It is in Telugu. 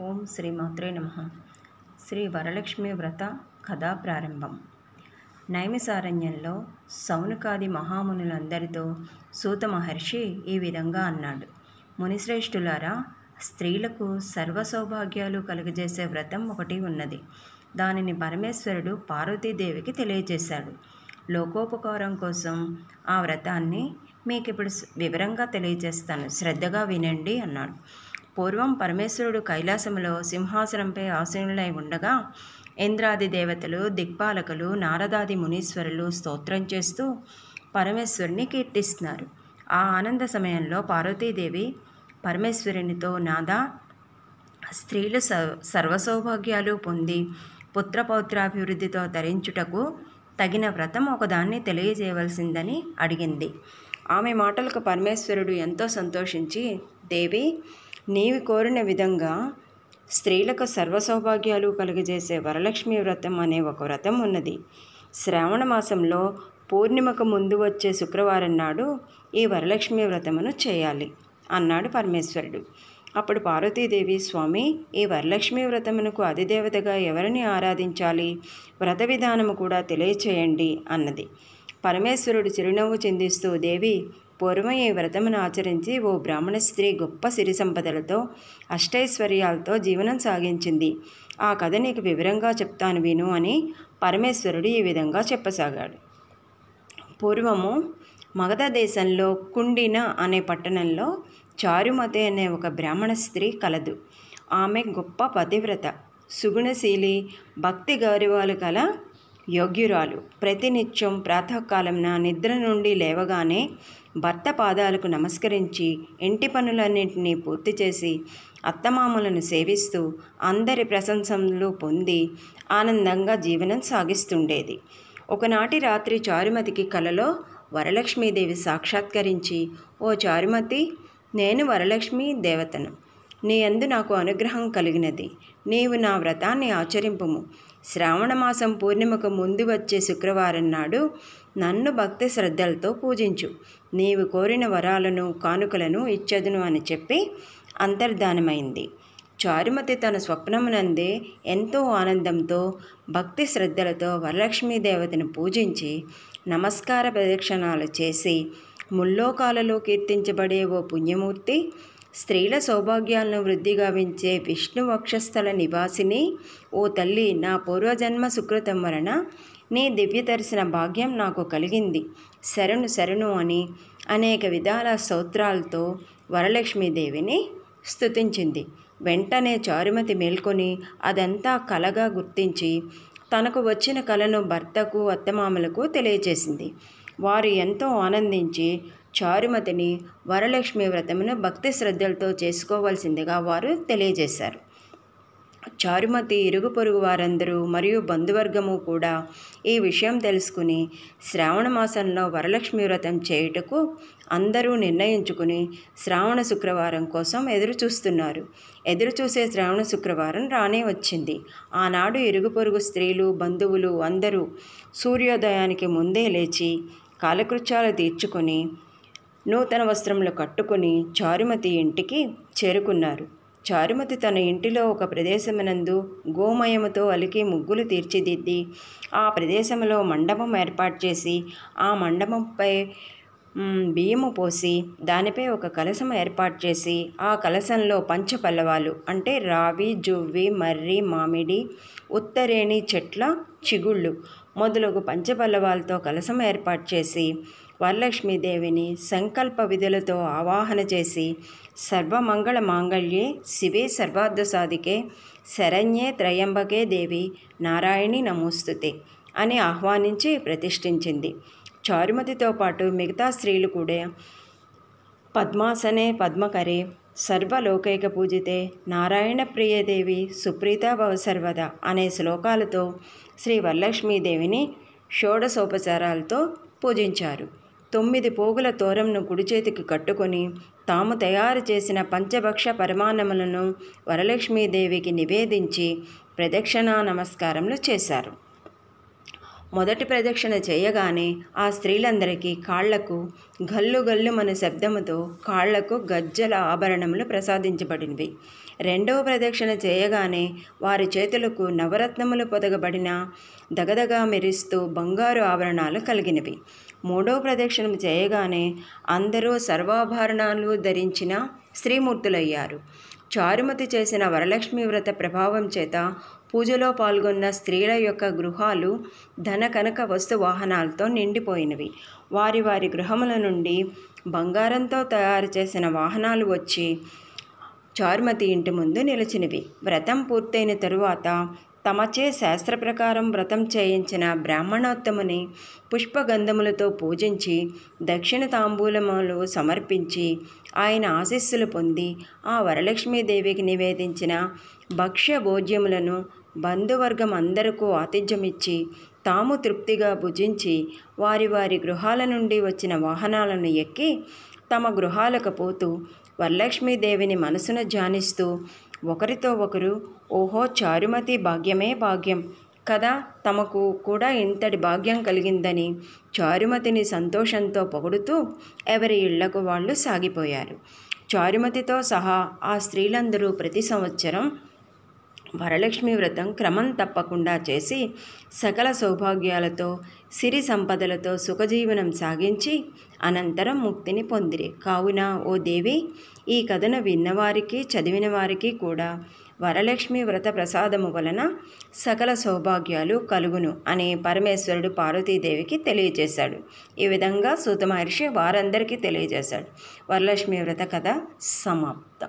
ఓం శ్రీ మాత్రే నమ. శ్రీ వరలక్ష్మి వ్రత కథా ప్రారంభం. నైమిసారణ్యంలో సౌనకాది మహామునులందరితో సూత మహర్షి ఈ విధంగా అన్నాడు. మునిశ్రేష్ఠులారా స్త్రీలకు సర్వ సౌభాగ్యాలు కలుగజేసే వ్రతం ఒకటి ఉన్నది. దానిని పరమేశ్వరుడు పార్వతీదేవికి తెలియజేశాడు. లోకోపకారం కోసం ఆ వ్రతాన్ని మీకు ఇప్పుడు వివరంగా తెలియజేస్తాను. శ్రద్ధగా వినండి అన్నాడు. పూర్వం పరమేశ్వరుడు కైలాసములో సింహాసనంపై ఆసీనులై ఉండగా ఇంద్రాది దేవతలు దిక్పాలకులు నారదాది మునీశ్వరులు స్తోత్రం చేస్తూ పరమేశ్వరుని కీర్తిస్తున్నారు. ఆ ఆనంద సమయంలో పార్వతీదేవి పరమేశ్వరునితో నాదా స్త్రీలు స సర్వసౌభాగ్యాలు పొంది పుత్రపౌత్రాభివృద్ధితో ధరించుటకు తగిన వ్రతం ఒకదాన్ని తెలియజేయవలసిందని అడిగింది. ఆమె మాటలకు పరమేశ్వరుడు ఎంతో సంతోషించి దేవి నీవి కోరిన విధంగా స్త్రీలకు సర్వ సౌభాగ్యాలు కలుగజేసే వరలక్ష్మి వ్రతం అనే ఒక వ్రతం ఉన్నది. శ్రావణ మాసంలో పూర్ణిమకు ముందు వచ్చే శుక్రవారం నాడు ఈ వరలక్ష్మి వ్రతమును చేయాలి అన్నాడు పరమేశ్వరుడు. అప్పుడు పార్వతీదేవి స్వామి ఈ వరలక్ష్మి వ్రతమునకు అధిదేవతగా ఎవరిని ఆరాధించాలి? వ్రత విధానము కూడా తెలియచేయండి అన్నది. పరమేశ్వరుడు చిరునవ్వు చిందిస్తూ దేవి పూర్వం ఈ వ్రతమును ఆచరించి ఓ బ్రాహ్మణ స్త్రీ గొప్ప సిరి సంపదలతో అష్టైశ్వర్యాలతో జీవనం సాగించింది. ఆ కథ నీకు వివరంగా చెప్తాను విను అని పరమేశ్వరుడు ఈ విధంగా చెప్పసాగాడు. పూర్వము మగధ దేశంలో కుండిన అనే పట్టణంలో చారుమతి అనే ఒక బ్రాహ్మణ స్త్రీ కలదు. ఆమె గొప్ప పతివ్రత సుగుణశీలి భక్తి గౌరవాలు కల యోగ్యురాలు. ప్రతినిత్యం ప్రాతకాలంన నిద్ర నుండి లేవగానే భర్త పాదాలకు నమస్కరించి ఇంటి పనులన్నింటినీ పూర్తి చేసి అత్తమామలను సేవిస్తూ అందరి ప్రశంసలు పొంది ఆనందంగా జీవనం సాగిస్తుండేది. ఒకనాటి రాత్రి చారుమతికి కలలో వరలక్ష్మీదేవి సాక్షాత్కరించి ఓ చారుమతి నేను వరలక్ష్మి దేవతను. నీ అందు నాకు అనుగ్రహం కలిగినది. నీవు నా వ్రతాన్ని ఆచరింపుము. శ్రావణమాసం పూర్ణిమకు ముందు వచ్చే శుక్రవారం నాడు నన్ను భక్తి శ్రద్ధలతో పూజించు. నీవు కోరిన వరాలను కానుకలను ఇచ్చదును అని చెప్పి అంతర్ధానమైంది. చారుమతి తన స్వప్నమునందే ఎంతో ఆనందంతో భక్తి శ్రద్ధలతో వరలక్ష్మీ దేవతను పూజించి నమస్కార ప్రదక్షిణాలు చేసి ముల్లోకాలలో కీర్తించబడే ఓ పుణ్యమూర్తి స్త్రీల సౌభాగ్యాలను వృద్ధిగావించే విష్ణు వక్షస్థల నివాసిని ఓ తల్లి నా పూర్వజన్మ సుకృతం వలన నీ దివ్య దర్శన భాగ్యం నాకు కలిగింది. శరణు శరణు అని అనేక విధాల స్తోత్రాలతో వరలక్ష్మీదేవిని స్థుతించింది వెంటనే చారుమతి మేల్కొని అదంతా కలగా గుర్తించి తనకు వచ్చిన కళను భర్తకు అత్తమామలకు తెలియజేసింది వారు ఎంతో ఆనందించి చారుమతిని వరలక్ష్మి వ్రతమును భక్తి శ్రద్ధలతో చేసుకోవాల్సిందిగా వారు తెలియజేశారు. చారుమతి ఇరుగు పొరుగు వారందరూ మరియు బంధువర్గము కూడా ఈ విషయం తెలుసుకుని శ్రావణ మాసంలో వరలక్ష్మి వ్రతం చేయుటకు అందరూ నిర్ణయించుకుని శ్రావణ శుక్రవారం కోసం ఎదురు చూస్తున్నారు. ఎదురు చూసే శ్రావణ శుక్రవారం రానే వచ్చింది. ఆనాడు ఇరుగు పొరుగు స్త్రీలు బంధువులు అందరూ సూర్యోదయానికి ముందే లేచి కాలకృత్యాలు తీర్చుకొని నూతన వస్త్రములు కట్టుకుని చారుమతి ఇంటికి చేరుకున్నారు. చారుమతి తన ఇంటిలో ఒక ప్రదేశమునందు గోమయముతో అలికి ముగ్గులు తీర్చిదిద్ది ఆ ప్రదేశంలో మండపం ఏర్పాటు చేసి ఆ మండపంపై బియ్యము పోసి దానిపై ఒక కలశం ఏర్పాటు చేసి ఆ కలశంలో పంచపల్లవాలు అంటే రావి జువ్వి మర్రి మామిడి ఉత్తరేణి చెట్ల చిగుళ్ళు మొదలగు పంచపల్లవాలతో కలశం ఏర్పాటు చేసి వరలక్ష్మీదేవిని సంకల్ప విధులతో ఆవాహన చేసి సర్వమంగళ మాంగళ్యే శివే సర్వార్థ సాధికే శరణ్యే త్రయంబకే దేవి నారాయణి నమోస్తుతే అని ఆహ్వానించి ప్రతిష్ఠించింది. చారుమతితో పాటు మిగతా స్త్రీలు కూడా పద్మాసనే పద్మకరే సర్వలోకైక పూజితే నారాయణ ప్రియదేవి సుప్రీత భవ సర్వద అనే శ్లోకాలతో శ్రీ వరలక్ష్మీదేవిని షోడసోపచారాలతో పూజించారు. తొమ్మిది పోగుల తోరంను కుడి చేతికి కట్టుకొని తాము తయారు చేసిన పంచభక్ష పరిమాణములను వరలక్ష్మీదేవికి నివేదించి ప్రదక్షిణా నమస్కారములు చేశారు. మొదటి ప్రదక్షిణ చేయగానే ఆ స్త్రీలందరికీ కాళ్ళకు గల్లు గల్లు మన శబ్దముతో కాళ్ళకు గజ్జల ఆభరణములు ప్రసాదించబడినవి. రెండవ ప్రదక్షిణ చేయగానే వారి చేతులకు నవరత్నములు పొదగబడిన దగదగా మెరుస్తూ బంగారు ఆభరణాలు కలిగినవి. మూడవ ప్రదక్షిణం చేయగానే అందరూ సర్వాభరణాలు ధరించిన స్త్రీమూర్తులయ్యారు. చారుమతి చేసిన వరలక్ష్మి వ్రత ప్రభావం చేత పూజలో పాల్గొన్న స్త్రీల యొక్క గృహాలు ధన కనక వస్తు వాహనాలతో నిండిపోయినవి. వారి వారి గృహముల నుండి బంగారంతో తయారు చేసిన వాహనాలు వచ్చి చారుమతి ఇంటి ముందు నిలిచినవి. వ్రతం పూర్తయిన తరువాత తమచే శాస్త్ర ప్రకారం వ్రతం చేయించిన బ్రాహ్మణోత్తముని పుష్పగంధములతో పూజించి దక్షిణ తాంబూలములు సమర్పించి ఆయన ఆశీస్సులు పొంది ఆ వరలక్ష్మీదేవికి నివేదించిన భక్ష్య భోజ్యములను బంధువర్గం అందరకు ఆతిథ్యమిచ్చి తాము తృప్తిగా భుజించి వారి వారి గృహాల నుండి వచ్చిన వాహనాలను ఎక్కి తమ గృహాలకు పోతూ వరలక్ష్మీదేవిని మనసును ధ్యానిస్తూ ఒకరితో ఒకరు ఓహో చారుమతి భాగ్యమే భాగ్యం. కదా తమకు కూడా ఇంతటి భాగ్యం కలిగిందని చారుమతిని సంతోషంతో పొగుడుతూ ఎవరి ఇళ్ళకు వాళ్ళు సాగిపోయారు. చారుమతితో సహా ఆ స్త్రీలందరూ ప్రతి సంవత్సరం వరలక్ష్మి వ్రతం క్రమం తప్పకుండా చేసి సకల సౌభాగ్యాలతో సిరి సంపదలతో సుఖజీవనం సాగించి అనంతరం ముక్తిని పొందిరి. కావున ఓ దేవి ఈ కథను విన్నవారికి చదివిన వారికి కూడా వరలక్ష్మి వ్రత ప్రసాదము వలన సకల సౌభాగ్యాలు కలుగును అని పరమేశ్వరుడు పార్వతీదేవికి తెలియజేశాడు. ఈ విధంగా సూత మహర్షి వారందరికీ తెలియజేశాడు. వరలక్ష్మి వ్రత కథ సమాప్తం.